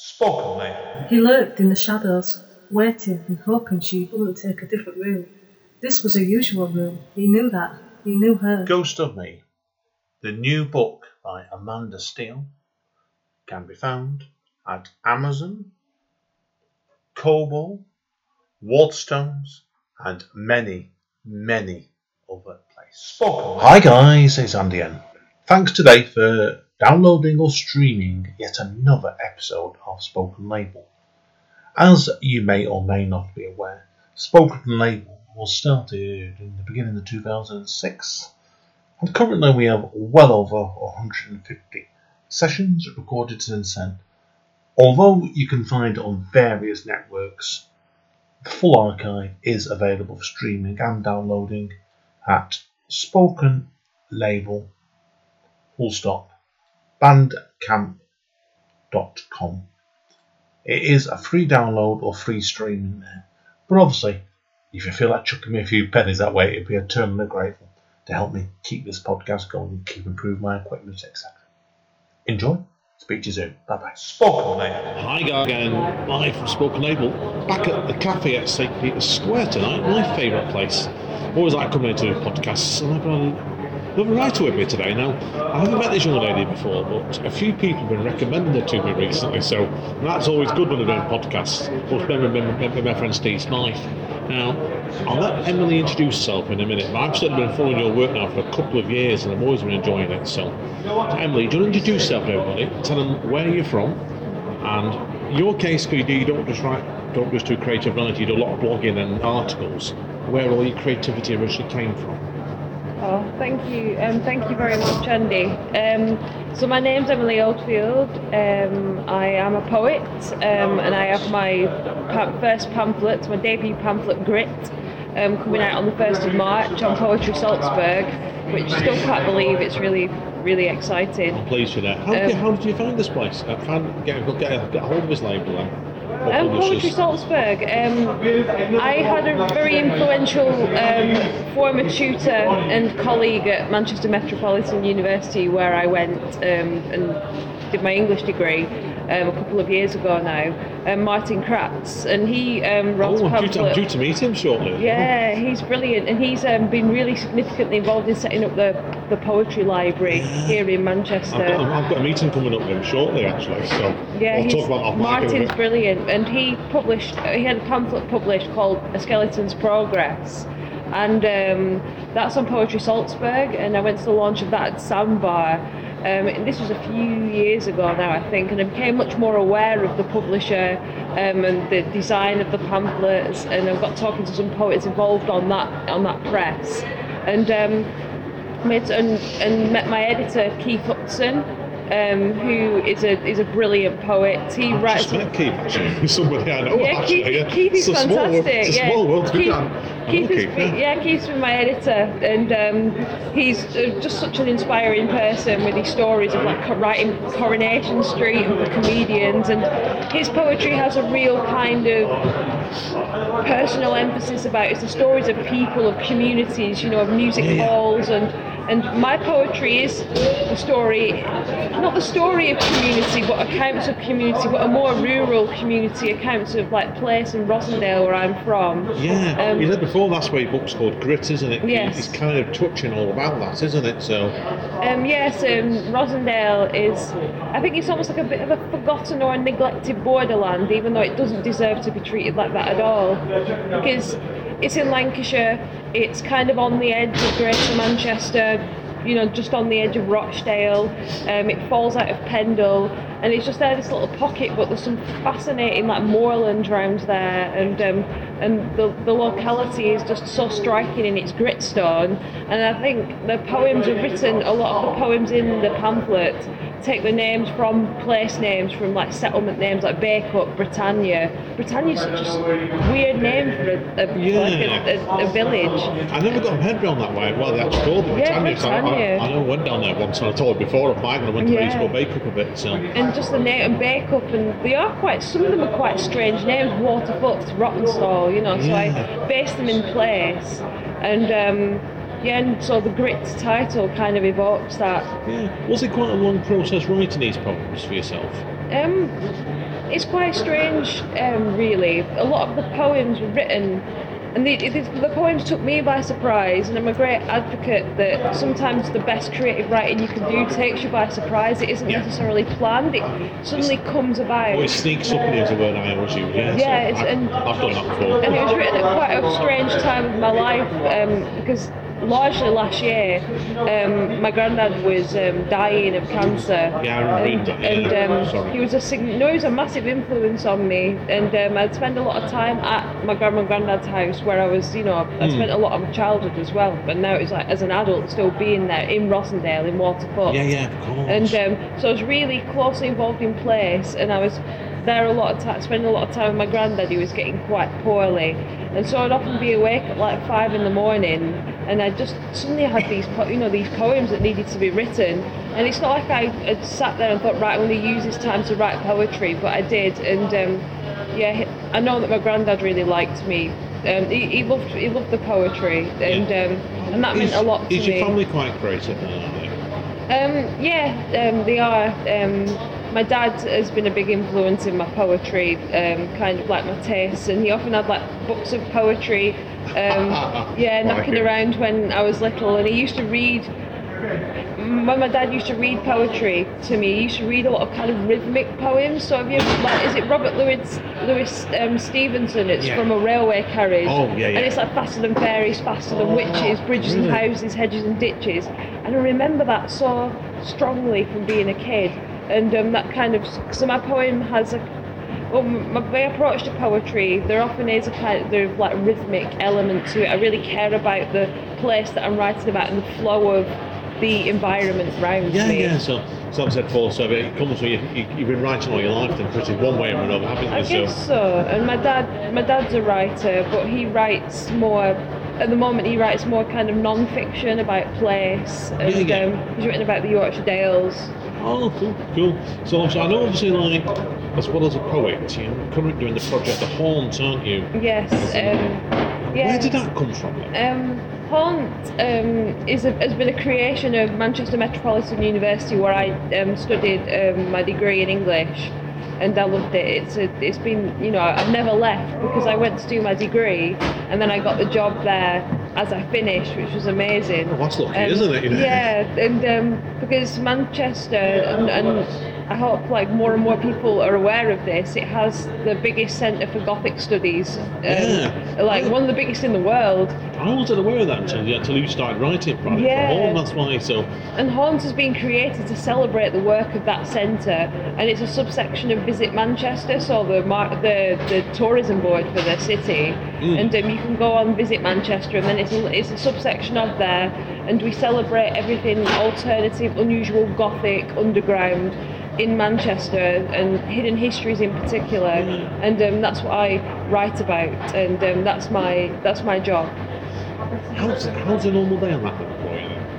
Spoken Label. He lurked in the shadows, waiting and hoping she wouldn't take a different route. This was her usual room. He knew that. He knew her. Ghost of Me. The new book by Amanda Steele can be found at Amazon, Kobo, Waterstones, and many, many other places. Spoken. Hi guys, it's Andy N. Thanks today for downloading or streaming yet another episode of Spoken Label. As you may or may not be aware, Spoken Label was started in the beginning of 2006 and currently we have well over 150 sessions recorded and sent. Although you can find on various networks, the full archive is available for streaming and downloading at Spoken Label full stop bandcamp.com. It is a free download or free streaming there. But obviously, if you feel like chucking me a few pennies that way, it'd be eternally grateful to help me keep this podcast going and keep improving my equipment, etc. Enjoy. Speak to you soon. Bye bye. Spoken Label. Hi guys, again, live from Spoken Label, back at the cafe at St Peter's Square tonight, my favourite place. Always like coming into podcasts, and I've got another writer with me today. Now, I haven't met this young lady before, but a few people have been recommending her to me recently, so that's always good when I'm doing podcasts. Of course, remember my friend Steve Smythe. Now, I'll let Emily introduce herself in a minute, but I've certainly been following your work now for a couple of years and I've always been enjoying it. So, Emily, do you want to introduce yourself to everybody? Tell them where you're from and your case, because you don't just write, don't just do creative writing, you do a lot of blogging and articles, where all your creativity originally came from. Oh, thank you. Um, thank you very much, Andy. Um, so my name's Emily Oldfield. Um, I am a poet, um, and I have my first pamphlet, my debut pamphlet, Grit, um, coming out on the first of March on Poetry Salzburg, which I still can't believe. It's really, really exciting. I'm pleased with that. How, Um, how did you find this place? Uh, find, get, get, get a hold of his label then. What Um? Poetry Salzburg. Um, I had a very influential um, former tutor and colleague at Manchester Metropolitan University, where I went um, and did my English degree um, a couple of years ago now. Um, Martin Kratz, and he um, wrote Oh, a I'm due, to, I'm due to meet him shortly. Yeah, he's brilliant, and he's um, been really significantly involved in setting up the, the poetry library here in Manchester. I've got, I've got a meeting coming up with him shortly, actually. So Yeah, we'll talk about off mic Martin is brilliant, and he published. He had a pamphlet published called A Skeleton's Progress, and um, that's on Poetry Salzburg. And I went to the launch of that at Sandbar. Um, and this was a few years ago now, I think, and I became much more aware of the publisher um, and the design of the pamphlets. And I got talking to some poets involved on that on that press, and um, met and, and met my editor Keith Hutson, um, who is a is a brilliant poet. He I've writes. just met Keith, actually. He's somebody I know, Yeah, actually. Keith, yeah. Keith is it's a small world- fantastic. It's a yeah. small world to be Keith. I Keith know has been, yeah. yeah, Keith's been my editor, and um, he's uh, just such an inspiring person with his stories of like writing Coronation Street and the comedians, and his poetry has a real kind of personal emphasis about it. It's the stories of people, of communities, you know, of music Yeah, yeah. halls and. And my poetry is the story, not the story of community, but accounts of community, but a more rural community, accounts of like place in Rossendale where I'm from. Yeah, Um, you said before last week book's called Grit, isn't it? Yes. It's kind of touching all about that, isn't it? So, Um, yes, um, Rossendale is, I think it's almost like a bit of a forgotten or a neglected borderland, even though it doesn't deserve to be treated like that at all. Because it's in Lancashire, it's kind of on the edge of Greater Manchester, you know, just on the edge of Rochdale. Um, it falls out of Pendle, and it's just there, this little pocket, but there's some fascinating like moorland round there, and um, and the, the locality is just so striking in its gritstone. And I think the poems are written, a lot of the poems in the pamphlet take the names from place names, from like settlement names like Bacup, Britannia. Britannia's such a weird name for a, a, like a, a, village. I never got my head around that way. Well, they actually called it Yeah, Britannia. I, I, Britannia. I went down there once and I told you before of Mike and I went to Yeah. yeah. Eastbourne Bake a bit. So, and just the name and Bacup and they are quite some of them are quite strange names waterfoot rawtenstall you know so Yeah. i based them in place and um yeah and so the grit title kind of evokes that yeah. Was it quite a long process writing these poems for yourself? Um, it's quite strange, um, really. A lot of the poems were written, and the, the, the poems took me by surprise. And I'm a great advocate that sometimes the best creative writing you can do takes you by surprise. It isn't Yeah. necessarily planned. It suddenly comes about. Oh, it sneaks up into word I always use. Yeah, so Yeah, it's- I, and- I've done that before. and it was written at quite a strange time of my life um, because largely last year um, my granddad was um, dying of cancer. Yeah, I remember. And, and um, he was a sig- no, he was a massive influence on me. And um, I'd spend a lot of time at my grandma and granddad's house where I was you know Hmm. I spent a lot of my childhood as well. But now it's like as an adult still being there in Rossendale in Waterfoot. Yeah, yeah, of course. and um, so I was really closely involved in place, and I was there a lot of time, spending a lot of time with my granddad. He was getting quite poorly, and so I'd often be awake at like five in the morning, and I just suddenly had these, po- you know, these poems that needed to be written. And it's not like I had sat there and thought, right, I'm going to use this time to write poetry, but I did, and um, yeah, I know that my granddad really liked me. Um, he, he loved he loved the poetry, and Yeah. um, and that meant a lot to is me. your family quite creative? Um, yeah, um, they are. Um, my dad has been a big influence in my poetry, um, kind of like my tastes, and he often had like books of poetry. Um, yeah, knocking around when I was little, and he used to read. When my dad used to read poetry to me, he used to read a lot of kind of rhythmic poems. So have you like, is it Robert Louis Louis um, Stevenson? It's Yeah. from a railway carriage. Oh, yeah, yeah. And it's like faster than fairies, faster than witches, bridges and houses, hedges and ditches. And I remember that so strongly from being a kid. And um, that kind of so my poem has a well, my, my approach to poetry, there often is a kind of, like rhythmic element to it. I really care about the place that I'm writing about and the flow of the environment around Yeah, me. yeah. So, so I've said before, so it comes from you, you, you've been writing all your life, then pretty one way or another, haven't you? I so, so. And my dad, my dad's a writer, but he writes more. At the moment, he writes more kind of non-fiction about place, and Yeah, yeah. Um, he's written about the Yorkshire Dales. Oh, cool, cool. So, obviously, I know, obviously, like, as well as a poet, you're currently doing the project The Haunt, aren't you? Yes. Um, yeah. Where did that come from? Then? Um, Haunt um, is a, has been a creation of Manchester Metropolitan University, where I um, studied um, my degree in English, and I loved it. It's a, it's been you know I've never left because I went to do my degree, and then I got the job there as I finished, which was amazing. Oh, that's lucky, Um, isn't it? You know? Yeah, and um, because Manchester and, and I hope like more and more people are aware of this. It has the biggest centre for Gothic studies, um, Yeah. like one of the biggest in the world. I wasn't aware of that until, until you started writing Project Yeah. That's why. So, And Haunt has been created to celebrate the work of that centre, and it's a subsection of Visit Manchester, so the mar- the, the tourism board for the city. And um, you can go on Visit Manchester, and then it's a, it's a subsection of there, and we celebrate everything alternative, unusual, Gothic, underground in Manchester and hidden histories in particular, and um, that's what I write about, and um, that's my that's my job. how's, how's a normal day on that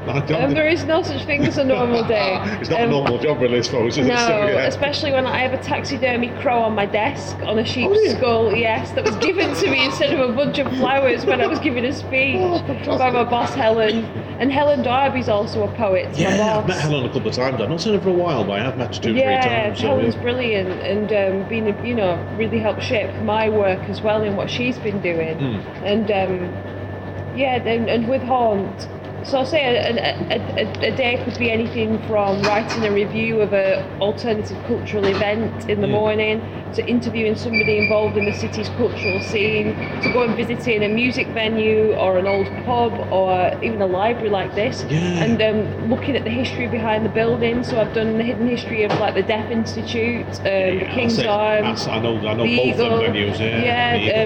Um, there is no such thing as a normal day. it's not Um, a normal job really, I suppose? No, So, yeah. especially when I have a taxidermy crow on my desk on a sheep's Oh, yeah. skull, yes, that was given to me instead of a bunch of flowers when I was giving a speech Oh, by my boss Helen. And Helen Darby's also a poet, Yeah. I've met Helen a couple of times. I've not seen her for a while, but I have met her two or yeah, three times. So, Helen's yeah. brilliant and um, been, you know, really helped shape my work as well in what she's been doing. Mm. And um, yeah, and, and with Haunt, so I'll say a, a, a, a day could be anything from writing a review of a alternative cultural event in the Mm. morning to interviewing somebody involved in the city's cultural scene to go and visiting a music venue or an old pub or even a library like this Yeah. and um, looking at the history behind the building so I've done the hidden history of like the Deaf Institute um, the King's. Arms I know, I know the both Eagle. venues. Yeah, Yeah,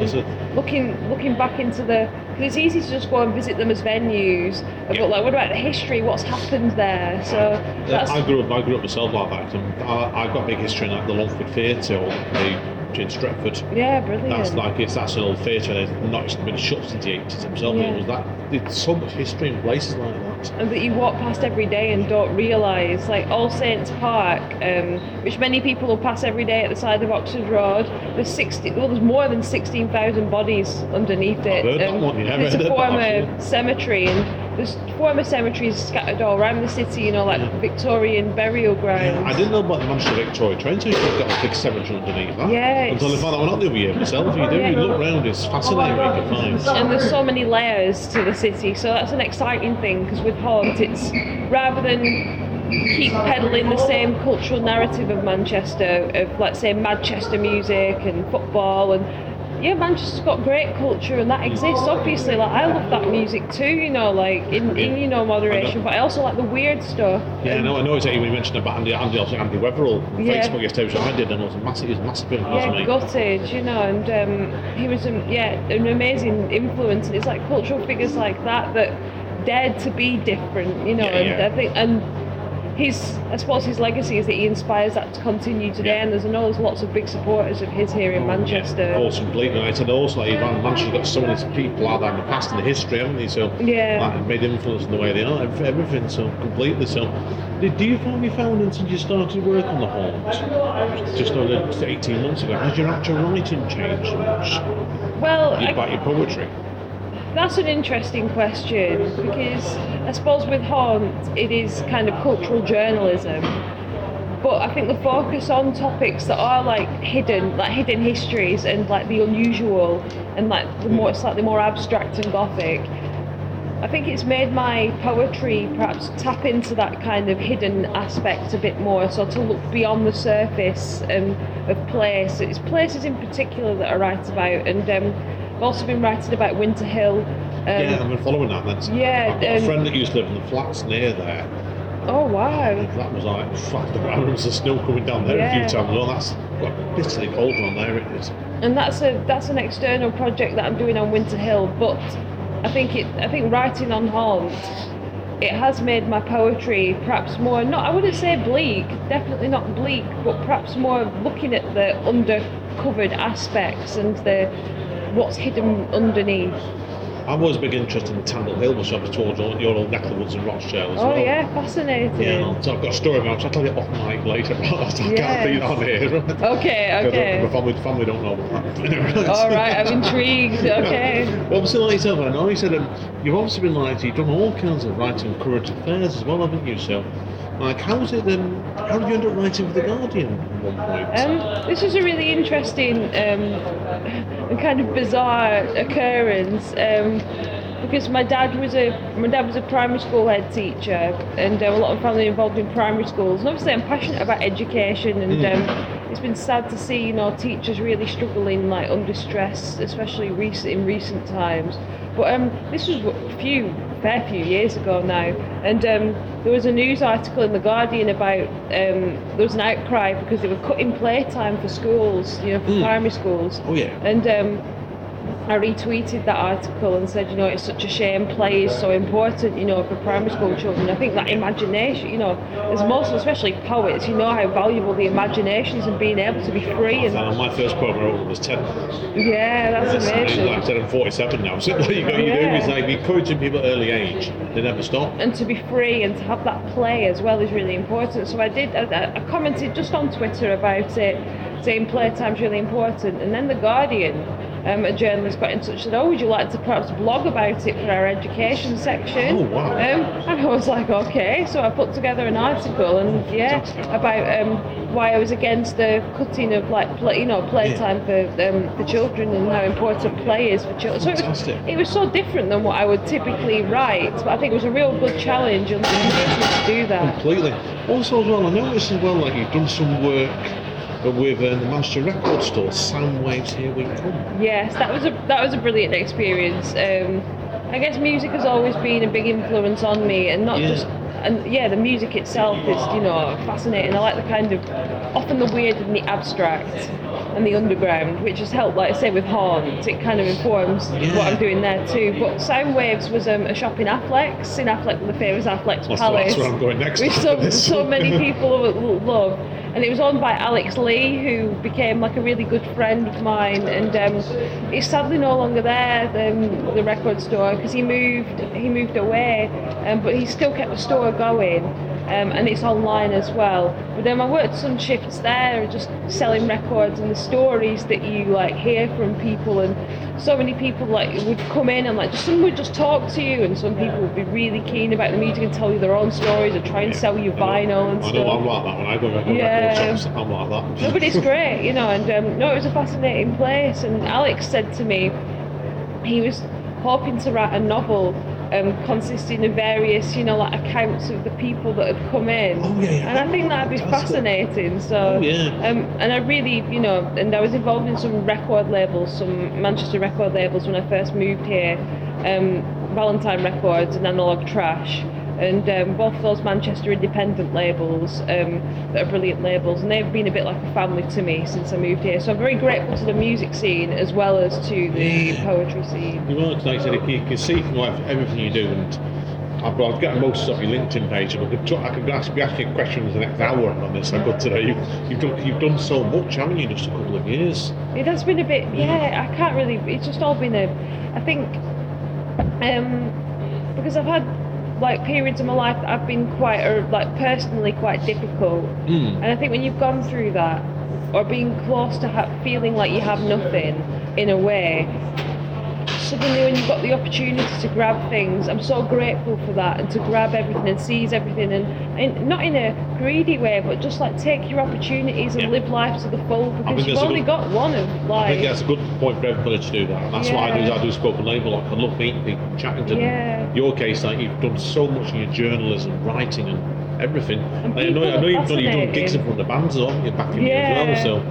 the Eagle, that's it. looking looking back into the because it's easy to just go and visit them as venues, Yeah. but like what about the history? What's happened there? So that's I grew up. I grew up myself like that. I, I've got a big history in like the Longford Theatre, or the in Stretford. yeah, brilliant. That's like it's that's an old theatre. And it's not it's been shut since the eighties themselves. Yeah. It was that. There's so much history in places like that. And that you walk past every day and don't realise, like All Saints Park, um, which many people will pass every day at the side of Oxford Road. There's sixty, well, there's more than sixteen thousand bodies underneath it. heard that one, yeah, I've it's a former cemetery, and there's former cemeteries scattered all around the city. You know, like Victorian burial grounds. Yeah, I didn't know about the Manchester Victoria train station. It's got a big cemetery underneath that. Yeah, Until I found that one out the other year myself. You do, Yeah. you look round, it's fascinating what you can find. and there's so many layers to the city, so that's an exciting thing because with Haunt, it's rather than keep peddling the same cultural narrative of Manchester, of let's say Manchester music and football and yeah, Manchester's got great culture and that exists. Obviously, like I love that music too, you know, like in, in you know moderation. But I also like the weird stuff. Yeah, I know, I know exactly when you mentioned about Andy, Andy, also Andy Weatherall on Yeah. Facebook yesterday, which I did, and it was massive, it was massive Yeah, me. gutted, you know, and um, he was, um, yeah, an amazing influence. And it's like cultural figures like that that dared to be different, you know. Yeah, and yeah. I think, and his, I suppose, his legacy is that he inspires that to continue today. Yeah. And there's, I know there's lots of big supporters of his here in oh, Manchester. Oh, yeah, also completely. And I said also, like, Man- Manchester's got so many people out there in the past and the history, haven't they? So Yeah. that made influence in the way they are, ev- everything. So completely. So, did, do you find you found it since you started work on the haunt, just over 18 months ago? Has your actual writing changed much well, I- about your poetry? That's an interesting question because I suppose with Haunt it is kind of cultural journalism. But I think the focus on topics that are like hidden, like hidden histories and like the unusual and like the more slightly more abstract and gothic. I think it's made my poetry perhaps tap into that kind of hidden aspect a bit more, so to look beyond the surface um, of place. It's places in particular that I write about, and um, I've also been writing about Winter Hill. Um, yeah, I've been following that. That's, yeah, I've got a um, friend that used to live in the flats near there. Oh wow! That was like, fuck, I remember the snow coming down there a few times. Well, that's got bitterly cold on there. It is. and that's a that's an external project that I'm doing on Winter Hill. But I think it I think writing on Haunt it has made my poetry perhaps more not I wouldn't say bleak, definitely not bleak, but perhaps more looking at the undercovered aspects and the what's hidden underneath. I've always been interested in Tandle Hill, which I was told your your old neck of the woods in Rochdale as Oh well. yeah, fascinating. Yeah, so I've got a story about it. I'll tell you off mic later. I Yes. can't read on here. Okay, okay. My family, family don't know about that. All right, I'm intrigued. Okay. Well, obviously, like yourself, I know you said um, you've obviously been like you've done all kinds of writing current affairs as well, haven't you? So, like, how was it? Um, how did you end up writing for the Guardian at one point? Um, this was a really interesting um, and kind of bizarre occurrence um, because my dad was a my dad was a primary school head teacher and uh, a lot of family involved in primary schools and obviously I'm passionate about education and um, it's been sad to see you know teachers really struggling like under stress especially recent in recent times. But um, this was a few fair few years ago now. And um, there was a news article in the Guardian about um, there was an outcry because they were cutting playtime for schools you know for primary schools. Oh yeah. and um, I retweeted that article and said, you know, it's such a shame play is so important, you know, for primary school children. I think that imagination, you know, as most, especially poets, you know how valuable the imagination is and being able to be free. And Uh, my first poem I wrote was 10. yeah, that's amazing. Like I said, I'm 47 now. So like, you got do Yeah. is like encouraging people at early age. They never stop. and to be free and to have that play as well is really important. So I did, I, I commented just on Twitter about it, saying playtime's really important. And then The Guardian, um, a journalist got in touch and said, oh, would you like to perhaps blog about it for our education section? Oh, wow. Um, and I was like, okay. So I put together an article and yeah, about um, why I was against the cutting of like, play, you know, playtime for um, for children and how important play is for children. So it was, Fantastic. it was so different than what I would typically write, but I think it was a real good challenge and to do that. Completely. Also, as well, I noticed as well, like you've done some work with uh, the Manchester Record Store, Sound Waves Here We Come. Yes, that was a that was a brilliant experience. Um, I guess music has always been a big influence on me, and not Yeah. just and yeah, the music itself is you know fascinating. I like the kind of often the weird and the abstract and the underground, which has helped, like I say, with Haunt. It kind of informs Yeah. what I'm doing there too. But Sound Waves was um, a shop in Affleck's, in Affleck, the famous Affleck's That's, Palace. that's where I'm going next. which so, so many people love. And it was owned by Alex Lee, who became like a really good friend of mine. And um, he's sadly no longer there, the, the record store, because he moved he moved away. Um, but he still kept the store going. Um, and it's online as well. But then I worked some shifts there, just selling records and the stories that you like hear from people, and so many people like would come in and like just some would just talk to you, and some people would be really keen about the music and tell you their own stories and try and sell you vinyl and I stuff. know I'm like that when I go record Yeah. shops. I'm like that. No, but it's great, you know, and um, no, it was a fascinating place. And Alex said to me he was hoping to write a novel um, consisting of various, you know, like accounts of the people that had come in. Oh, yeah, yeah. And I think that'd be Fantastic. fascinating. So, Oh, yeah. um, and I really, you know, and I was involved in some record labels, some Manchester record labels when I first moved here, um, Valentine Records and Analog Trash. And um, both those Manchester independent labels um, that are brilliant labels, and they've been a bit like a family to me since I moved here. So I'm very grateful to the music scene as well as to the poetry scene. You want like I said, you can see from like everything you do, and I've, I've got most of your LinkedIn page. and I could, talk- I could ask, be asking questions the next hour on this. I've got today. You, you've done you've done so much, haven't you? in Just a couple of years. It has been a bit, yeah. I can't really. It's just all been a. I think, um, because I've had like periods of my life that have been quite, or like personally quite difficult, Mm. and I think when you've gone through that, or being close to ha- feeling like you have nothing, in a way, suddenly when you've got the opportunity to grab things, I'm so grateful for that and to grab everything and seize everything and, and not in a greedy way, but just like take your opportunities and Yeah. live life to the full because you've only good- got one of I think that's a good point for everybody to do that. And that's what I do. Is I do spoken label. Like I love meeting people, chatting to Yeah. them. Your case, like you've done so much in your journalism, writing, and everything. And Like, I know, I know you've done you've done gigs in front of bands, haven't you? Back in Yeah. as well. So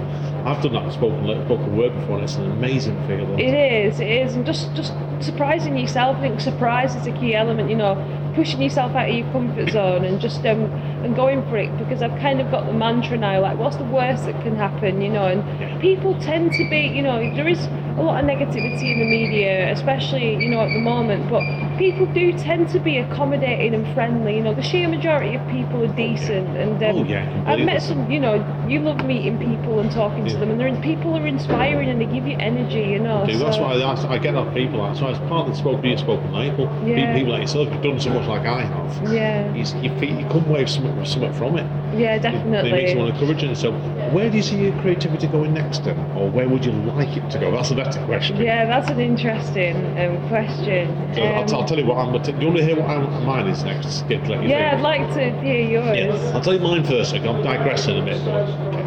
I've done that spoken spoken word before, and it's an amazing feeling. It is, it is, and just just surprising yourself. I think surprise is a key element. You know, pushing yourself out of your comfort zone and just um and going for it. Because I've kind of got the mantra now, like, what's the worst that can happen? You know, and people tend to be, you know, there is a lot of negativity in the media, especially you know at the moment. But people do tend to be accommodating and friendly. You know, the sheer majority of people are decent, and um, Oh, yeah, I've met some. You know, you love meeting people and talking to them, and they're, people are inspiring and they give you energy. You know, do. That's why I, I get off people. That's why it's part of the spoken, being spoken label. Yeah. People like yourself who've done so much like I have. Yeah, You, you, you come away with something, something from it. yeah, It, it makes you definitely. want to encourage it. So, where do you see your creativity going next then? Or where would you like it to go? That's a better question. Yeah, that's an interesting um, question. So I'll, Um, I'll tell you what I'm. Do you want to hear what I'm, mine is next? Get, let you yeah, think. I'd like to hear yours. Yeah, I'll tell you mine first. I'm digressing a bit.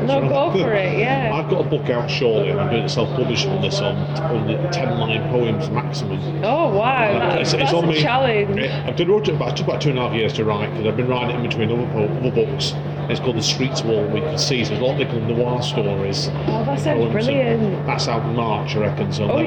No, go for it. Yeah. I've got a book out shortly. and I'm doing it self-published on this on, on the ten line poems maximum. Oh wow, uh, that, It's- it's that's on a me. challenge. Yeah, I've done wrote it about, took about two and a half years to write because I've been writing it in between other, po- other books. It's called The Streets Wall We Can See. So it's a lot of little noir stories. Oh, that sounds brilliant. That's out in March, I reckon. So Oh,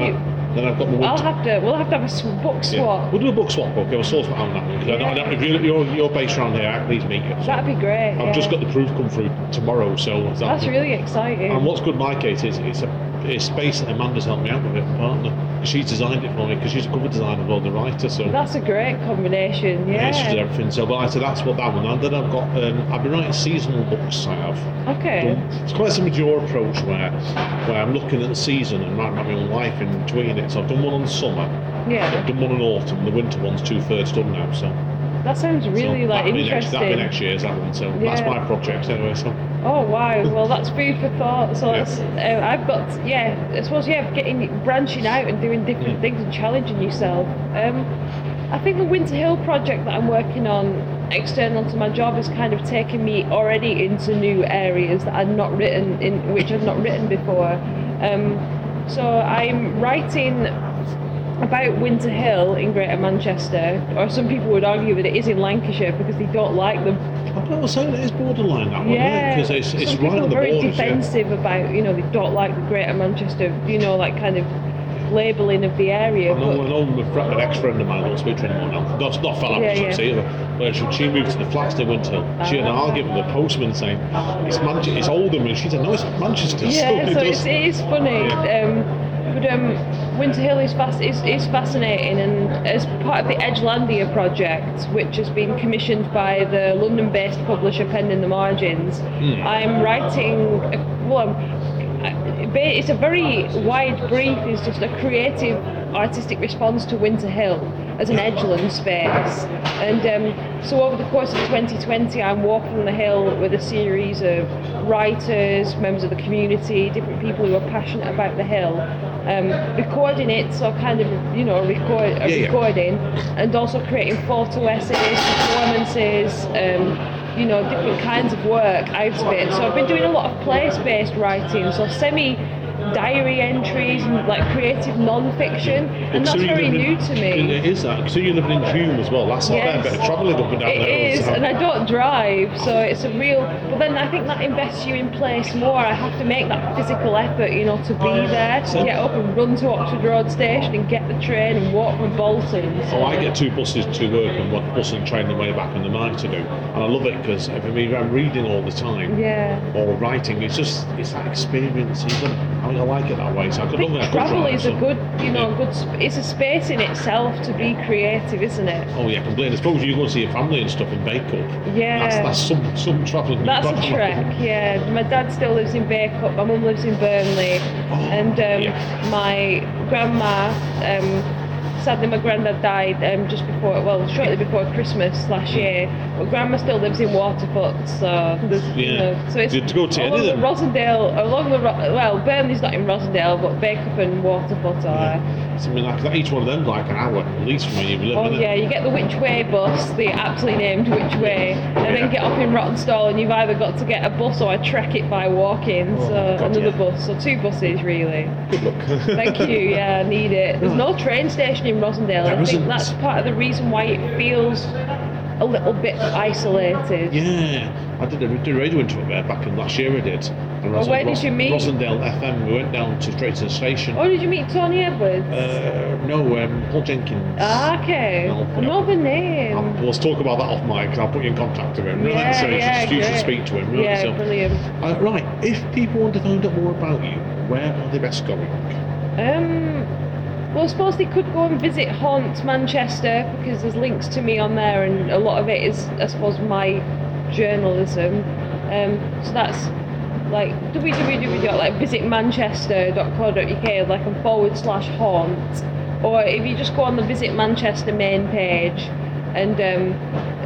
then, I, I've got my I'll have to. We'll have to have a sw- book Yeah. swap. We'll do a book swap book. We'll sort it out on that one. 'cause I know- I know if you're, you're, you're based around here, please meet you. So That'd be great. I've yeah. just got the proof come through tomorrow, so that's, That's really exciting. And what's good in my case is it's a it's space that Amanda's helped me out with it, partner. She's designed it for me because she's a cover designer well, the writer. So That's a great combination. yeah, she did everything. So, but I said that's what that one. And then I've got um, I've been writing seasonal books. I have. Okay. It's quite similar to your approach where where I'm looking at the season and writing about my own life in between it. So I've done one on summer, I've done one in autumn. The winter one's two thirds done now. So That sounds really so like that'll be next, interesting. that'll be next year's that one. So that's my project anyway. So Oh wow! Well, that's food for thought. So Yeah. it's, uh, I've got yeah. I suppose yeah, getting branching out and doing different Mm. things and challenging yourself. Um, I think the Winter Hill project that I'm working on, external to my job, has kind of taken me already into new areas that I'd not written in which I've not written before. Um, so I'm writing about Winter Hill in Greater Manchester, or some people would argue that it is in Lancashire because they don't like the I was saying it is borderline that one, yeah, because it's, it's some right people on the are very defensive about, you know, they don't like the Greater Manchester, you know, like kind of labelling of the area. I know, but- I know fr- an ex-friend of mine, speak to now, not, not fell out Yeah, yeah. either, but she, she moved to the flats they went to, she had an Ah. argument with the postman saying, it's, Manche- it's Oldham, and she said, no, it's Manchester. yeah, so it's, it is funny. Yeah. Um, but um, Winter Hill is, fast, is, is fascinating, and as part of the Edgelandia project, which has been commissioned by the London-based publisher Pen in the Margins, Hmm. I'm writing. A, well, it's a very wide brief. It's just a creative, artistic response to Winter Hill, as an edgeland space. And um, so over the course of 2020, I'm walking the hill with a series of writers, members of the community, different people who are passionate about the hill, um, recording it, so kind of you know record Yeah, yeah. recording, and also creating photo essays, performances. Um, you know, different kinds of work out of it. So I've been doing a lot of place-based writing, so semi diary entries and like creative non-fiction, and that's very living new in- to me. It is that. So you're living in Hulme as well. That's not Yes. bad. Bit of travelling up and down It there. the is, and I don't drive, so it's a real. But then I think that invests you in place more. I have to make that physical effort, you know, to be there, to get up and run to Oxford Road Station and get the train and walk from Bolton. So Oh, I get two buses to work and one bus and train the way back in the night to do, and I love it because for me, I'm reading all the time Yeah. or writing. It's just it's that experience. You know, I, I like it that way. So I I think love it. I travel is a good, you know, Yeah. good. It's a space in itself to be creative, isn't it? Oh yeah, completely. I suppose you go and see your family and stuff in Bacup. Yeah. That's, that's some some travelling. That's a trek, yeah. My dad still lives in Bacup, my mum lives in Burnley, Oh, and um, yeah. my grandma, um, sadly my granddad died um, just before, well, shortly before Christmas last year, grandma still lives in Waterfoot, so there's, you Yeah. know, so it's You to go to along the them. Rossendale, along the, well, Burnley's not in Rossendale, but Bacup and Waterfoot are. Something like that. Each one of them like an hour at least from where you live. Oh yeah, you get the Witchway bus, the aptly named Witchway, and Yeah. then get off in Rawtenstall, and you've either got to get a bus or a trek it by walking. Oh, so God, another yeah. bus, so two buses really. Good luck. Thank you. Yeah, I need it. There's no train station in Rossendale. There I think isn't. that's part of the reason why it feels a little bit isolated. Yeah, I did a, did a radio interview there back in last year. I did. And Oh, where did you meet? Rossendale FM. We went down to straight to the station. Oh, did you meet Tony Edwards? Uh, no, um, Paul Jenkins. ah, okay. no, I know the name. Um, let's talk about that off mic. I'll put you in contact with him. Right? yeah, so you yeah, should, you should speak to him. Right? Yeah, so, brilliant. uh, right. If people want to find out more about you, where are they best going? Um, well, I suppose they could go and visit Haunt Manchester because there's links to me on there, and a lot of it is, I suppose, my journalism. Um, so that's like www.visitmanchester.co.uk, like a forward slash haunt, or if you just go on the Visit Manchester main page, and um,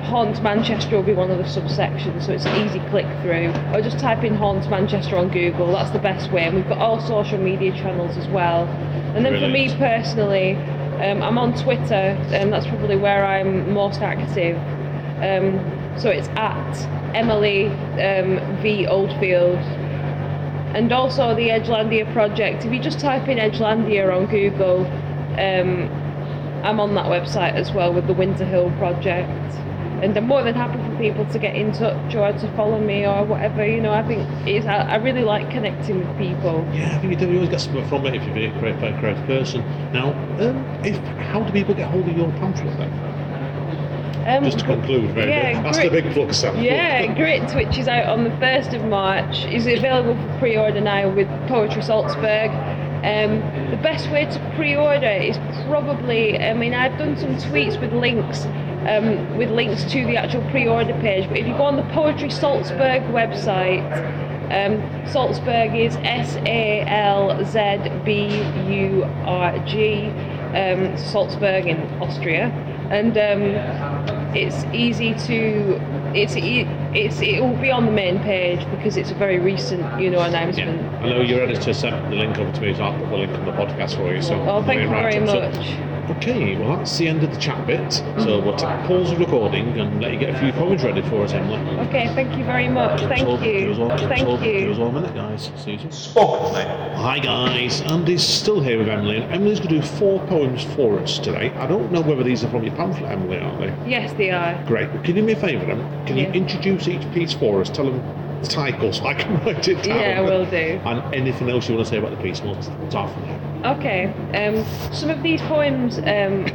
Haunt Manchester will be one of the subsections, so it's an easy click through. Or just type in Haunt Manchester on Google, that's the best way. And we've got all social media channels as well. And then for me personally, um, I'm on Twitter, and that's probably where I'm most active. Um, so it's at Emily um, V Oldfield. And also the Edgelandia project. If you just type in Edgelandia on Google, um, I'm on that website as well with the Winter Hill project. And I'm more than happy for people to get in touch or to follow me or whatever. You know, I think it's, I, I really like connecting with people. Yeah, I think you do. You always get something from it if you're a creative, very creative person. Now, um, if how do people get hold of your pamphlet then? Um, Just to conclude, very yeah. That's great. the big plug, Sam. Yeah, Grit which is out on the 1st of March. Is available for pre-order now with Poetry Salzburg. Um, the best way to pre-order is probably, I mean, I've done some tweets with links, um, with links to the actual pre-order page. But if you go on the Poetry Salzburg website, um, Salzburg is S A L Z B U R G, um, Salzburg in Austria, and um, it's easy to. It's it's it will be on the main page because it's a very recent, you know, Yeah, announcement. I know your editor sent the link over to me, so I'll put the link on the podcast for you. So Oh, thank you very much. Okay, well that's the end of the chat bit. So we'll t- pause the recording and let you get a few poems ready for us, Emily. Okay, thank you very much. Give us Thank all- give all- you. give us all- Thank Give us you. all minute, guys. See you soon. Hi guys, Andy's still here with Emily, and Emily's going to do four poems for us today. I don't know whether these are from your pamphlet, Emily, are they? Yes, they are. Great. Can you do me a favour then? Can you introduce each piece for us? Tell them the title so I can write it down. Yeah, I will do. And anything else you want to say about the piece, we'll start from there. Okay. Um, some of these poems, um,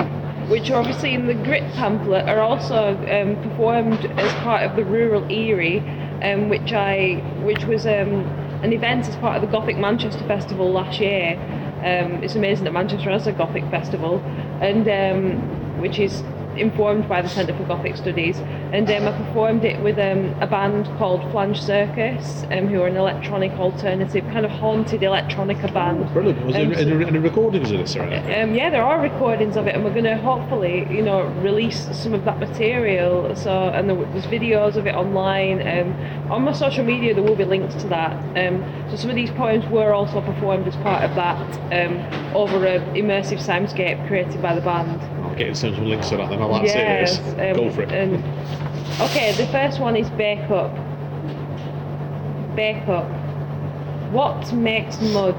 which are obviously in the Grit pamphlet, are also um, performed as part of the Rural Eerie, um, which I, which was um, an event as part of the Gothic Manchester Festival last year. Um, it's amazing that Manchester has a Gothic festival, and which is informed by the Centre for Gothic Studies, and um, I performed it with um, a band called Flange Circus, um, who are an electronic alternative, kind of haunted electronica band. Brilliant. Was Um, there any, any recordings of this or anything? Um, yeah, there are recordings of it, and we're going to hopefully, you know, release some of that material. So, and there, there's videos of it online. Um, on my social media, there will be links to that. Um, so, some of these poems were also performed as part of that um, over an immersive soundscape created by the band. I'll get some links to that then. I like to see this. um, Go for it. And, okay, the first one is Bacup. Bake up. What makes mud?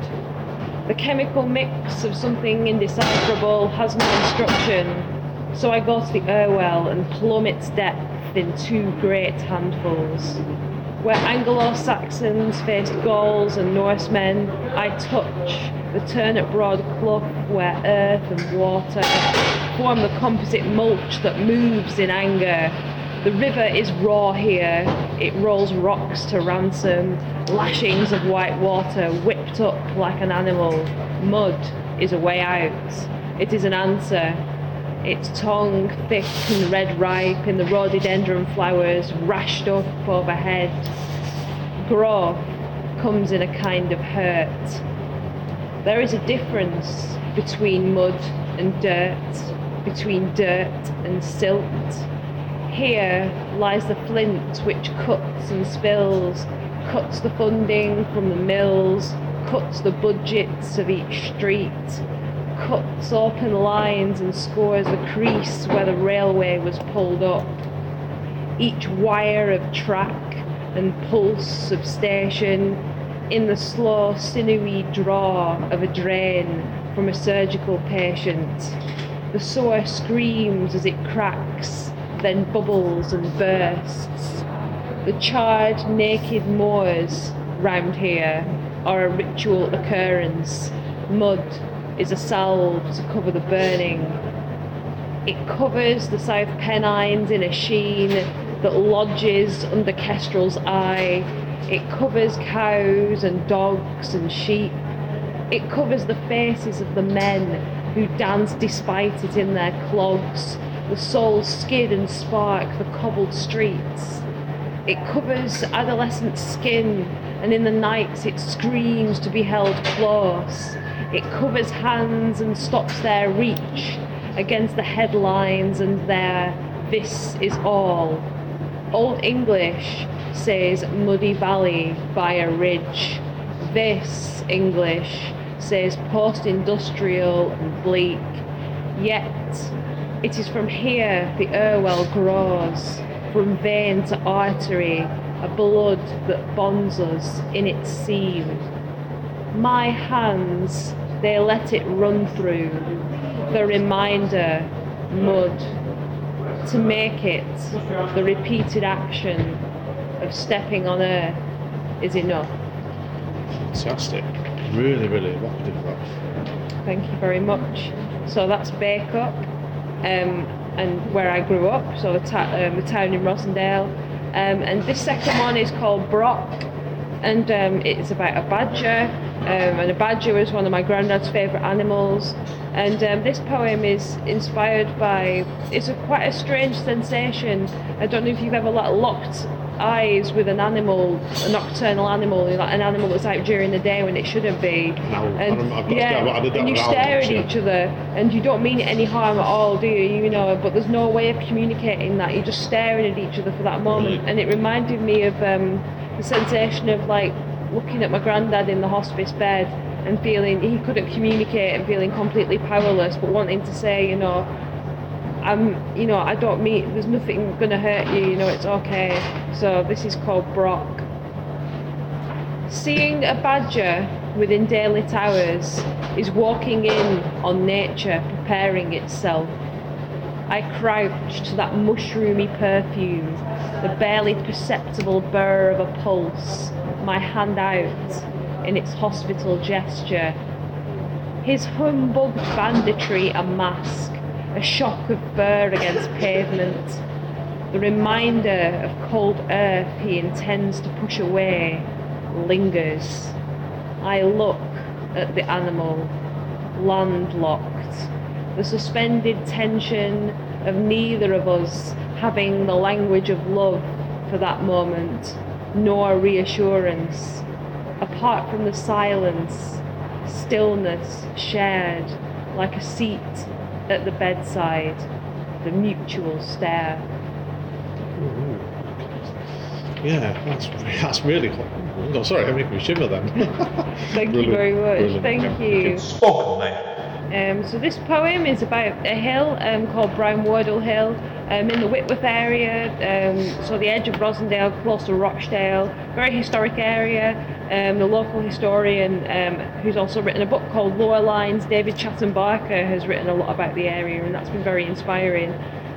The chemical mix of something indecipherable has no instruction, so I go to the Irwell and plumb its depth in two great handfuls. Where Anglo-Saxons faced Gauls and Norsemen, I touch the turnip broad clough where earth and water form the composite mulch that moves in anger. The river is raw here. It rolls rocks to ransom, lashings of white water whipped up like an animal. Mud is a way out. It is an answer. Its tongue thick and red ripe in the rhododendron flowers rashed up overhead. Growth comes in a kind of hurt. There is a difference between mud and dirt, between dirt and silt. Here lies the flint which cuts and spills, cuts the funding from the mills, cuts the budgets of each street, cuts open lines and scores the crease where the railway was pulled up. Each wire of track and pulse of station in the slow, sinewy draw of a drain from a surgical patient. The sore screams as it cracks, then bubbles and bursts. The charred, naked moors round here are a ritual occurrence. Mud is a salve to cover the burning. It covers the South Pennines in a sheen that lodges under Kestrel's eye. It covers cows and dogs and sheep. It covers the faces of the men who dance despite it in their clogs. The souls skid and spark the cobbled streets. It covers adolescent skin, and in the nights it screams to be held close. It covers hands and stops their reach against the headlines and their this is all. Old English says muddy valley by a ridge. This English says post industrial and bleak. Yet it is from here the Irwell grows, from vein to artery, a blood that bonds us in its seam. My hands, they let it run through, the reminder, mud, to make it the repeated action of stepping on earth is enough. Fantastic. Really, really evocative that. Thank you very much. So that's Bacup, um, and where I grew up, so the, ta- um, the town in Rossendale. Um, and this second one is called Brock, and um, it's about a badger. Um, and a badger was one of my granddad's favourite animals. And um, this poem is inspired by it's a quite a strange sensation. I don't know if you've ever like locked eyes with an animal, a nocturnal animal, like an animal that's out during the day when it shouldn't be. No, and I've yeah, I did that and you stare at each other, and you don't mean any harm at all, do you? You know, but there's no way of communicating that. You're just staring at each other for that moment, and it reminded me of um, the sensation of like looking at my granddad in the hospice bed and feeling he couldn't communicate and feeling completely powerless, but wanting to say, you know, I'm, you know, I don't mean there's nothing gonna hurt you. You know, it's okay. So this is called Brock. Seeing a badger within daylit hours is walking in on nature preparing itself. I crouch to that mushroomy perfume, the barely perceptible burr of a pulse, my hand out in its hospital gesture. His humbugged banditry a mask, a shock of fur against pavement, the reminder of cold earth he intends to push away lingers. I look at the animal, landlocked. The suspended tension of neither of us having the language of love for that moment, nor reassurance, apart from the silence, stillness shared like a seat at the bedside, the mutual stare. Yeah, that's that's really hot. Oh, sorry, I'm making me shiver then. Thank you very much. brilliant. Thank you. Spoken there. Um, so this poem is about a hill um, called Brown Wardle Hill um, in the Whitworth area, um, so the edge of Rossendale, close to Rochdale, very historic area. Um, the local historian, um, who's also written a book called Lower Lines, David Chatham Barker, has written a lot about the area, and that's been very inspiring.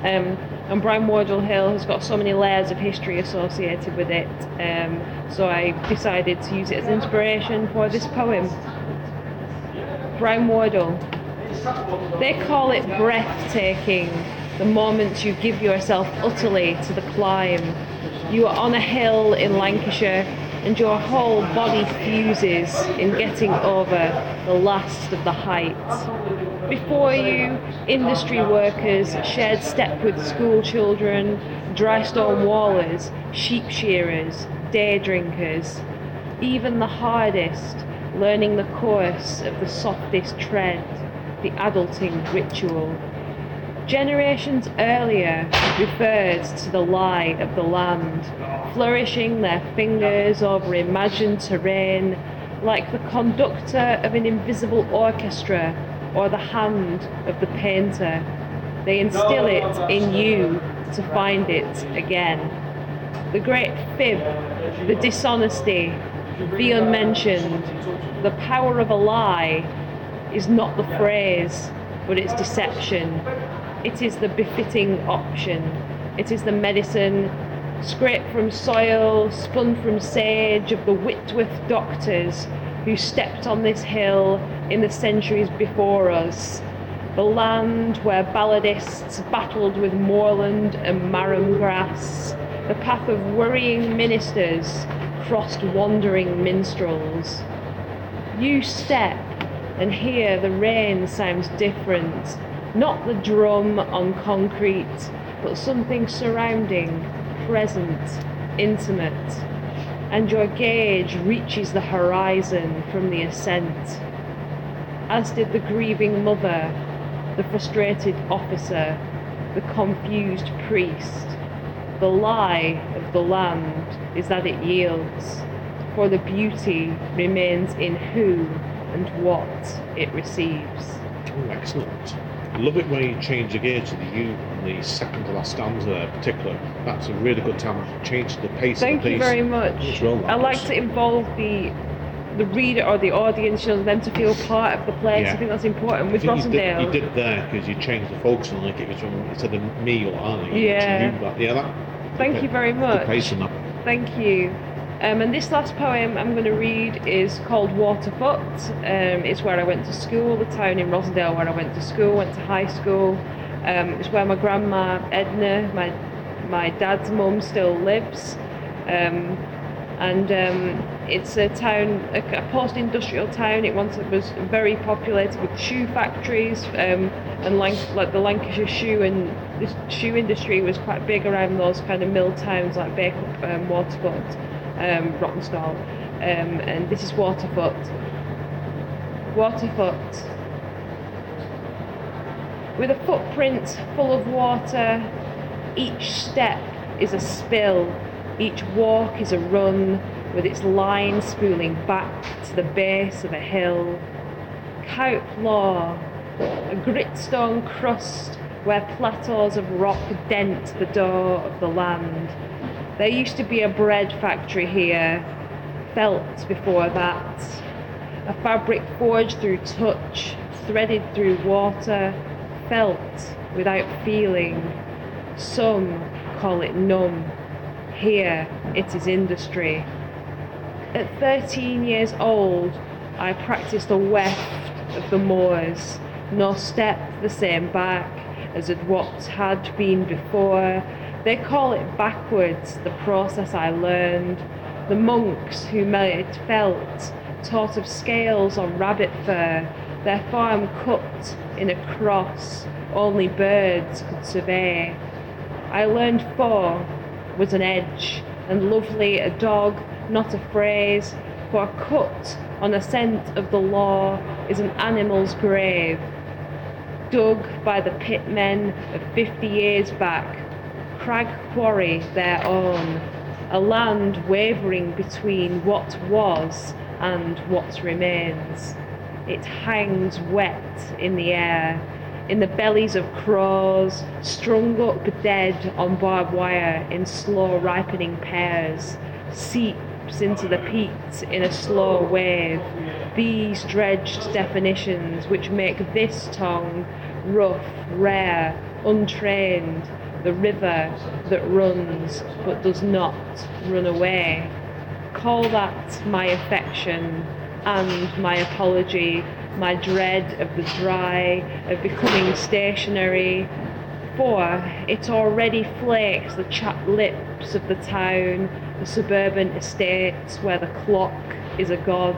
And Brown Wardle Hill has got so many layers of history associated with it, so I decided to use it as inspiration for this poem. Brown Wardle. They call it breathtaking, the moments you give yourself utterly to the climb. You are on a hill in Lancashire, and your whole body fuses in getting over the last of the height. Before you, industry workers shared step with school children, dry stone wallers, sheep shearers, day drinkers, even the hardest, learning the course of the softest tread, the adulting ritual. Generations earlier referred to the lie of the land, flourishing their fingers over imagined terrain like the conductor of an invisible orchestra or the hand of the painter. They instill it in you to find it again. The great fib, the dishonesty, the unmentioned, the power of a lie is not the phrase, but its deception. It is the befitting option. It is the medicine scraped from soil, spun from sage of the Whitworth doctors who stepped on this hill in the centuries before us. The land where balladists battled with moorland and marram grass. The path of worrying ministers crossed wandering minstrels. You step and here the rain sounds different. Not the drum on concrete, but something surrounding, present, intimate. And your gauge reaches the horizon from the ascent. As did the grieving mother, the frustrated officer, the confused priest. The lie of the land is that it yields, for the beauty remains in who and what it receives. Oh, excellent. Love it when you change the gear to the U on the second to last stanza there, in particular. That's a really good time to change the pace Thank of the you piece. very much. Well I like to involve the the reader or the audience, you know, them to feel part of the place. Yeah. I think that's important with think you did, you did there because you changed the focus on like it was from instead of me or I. you Yeah. you, yeah, that. Thank you very much. pace on that. Thank you. Um, and this last poem I'm going to read is called Waterfoot. Um, it's where I went to school, the town in Rossendale where I went to school, went to high school. Um, it's where my grandma Edna, my my dad's mum, still lives. Um, and um, it's a town, a, post-industrial town. It once was very populated with shoe factories, um, and Lanc- like the Lancashire shoe and the shoe industry was quite big around those kind of mill towns like Bacup, um, Waterfoot, um, Rawtenstall, um, and this is Waterfoot. Waterfoot. With a footprint full of water, each step is a spill, each walk is a run, with its line spooling back to the base of a hill. Cowpe Lowe, a gritstone crust where plateaus of rock dent the door of the land. There used to be a bread factory here, felt before that. A fabric forged through touch, threaded through water, felt without feeling. Some call it numb. Here it is industry. At 13 years old, I practiced a weft of the moors, nor stepped the same back as it what had been before. They call it backwards, the process I learned. The monks who made felt taught of scales on rabbit fur, their farm cut in a cross only birds could survey. I learned four was an edge, and lovely a dog, not a phrase, for a cut on a scent of the law is an animal's grave. Dug by the pitmen of fifty years back, Crag Quarry their own, a land wavering between what was and what remains. It hangs wet in the air, in the bellies of crows, strung up dead on barbed wire in slow ripening pairs, seeps into the peat in a slow wave. These dredged definitions which make this tongue rough, rare, untrained, the river that runs but does not run away. Call that my affection and my apology, my dread of the dry, of becoming stationary. For it already flakes the chapped lips of the town, the suburban estates where the clock is a god.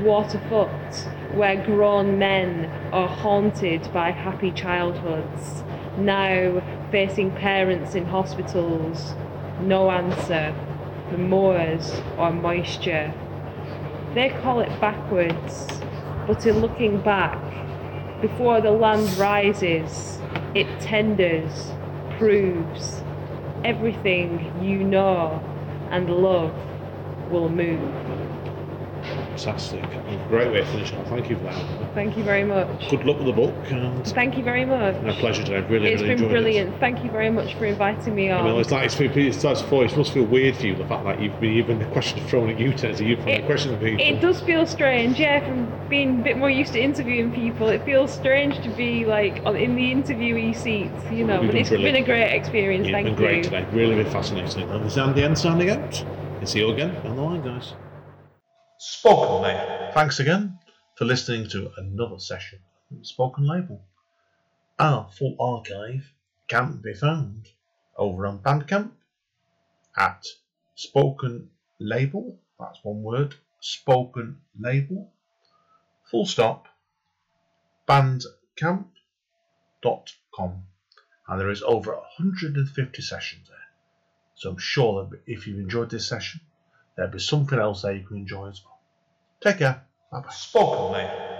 Waterfoot, where grown men are haunted by happy childhoods, now facing parents in hospitals, no answer, the moors or moisture. They call it backwards, but in looking back, before the land rises, it tenders, proves everything you know and love will move. Fantastic. Great way to finish off. Thank you for that. Thank you very much. Good luck with the book and Thank you very much. a pleasure today. Really, It's really been brilliant. Thank you very much for inviting me it. on. Well, it's like it's, it's, it's, it must feel weird for you the fact that you've been even the question thrown at you turns to you from the It- question of people. It does feel strange, yeah, from being a bit more used to interviewing people. It feels strange to be like on, in the interviewee seat, you know. You've But been it's been a great experience. Thank You've Thank been great you. today. Really, really fascinating. And this is Andy N signing out. And see you again down the line, guys. Spoken Label. Thanks again for listening to another session of Spoken Label. Our full archive can be found over on Bandcamp at Spoken Label. That's one word. Spoken Label. Full stop. Bandcamp.com. And there is over 150 sessions there. So I'm sure that if you've enjoyed this session, there'll be something else there you can enjoy as well. Take care. Bye bye. Spoken Label.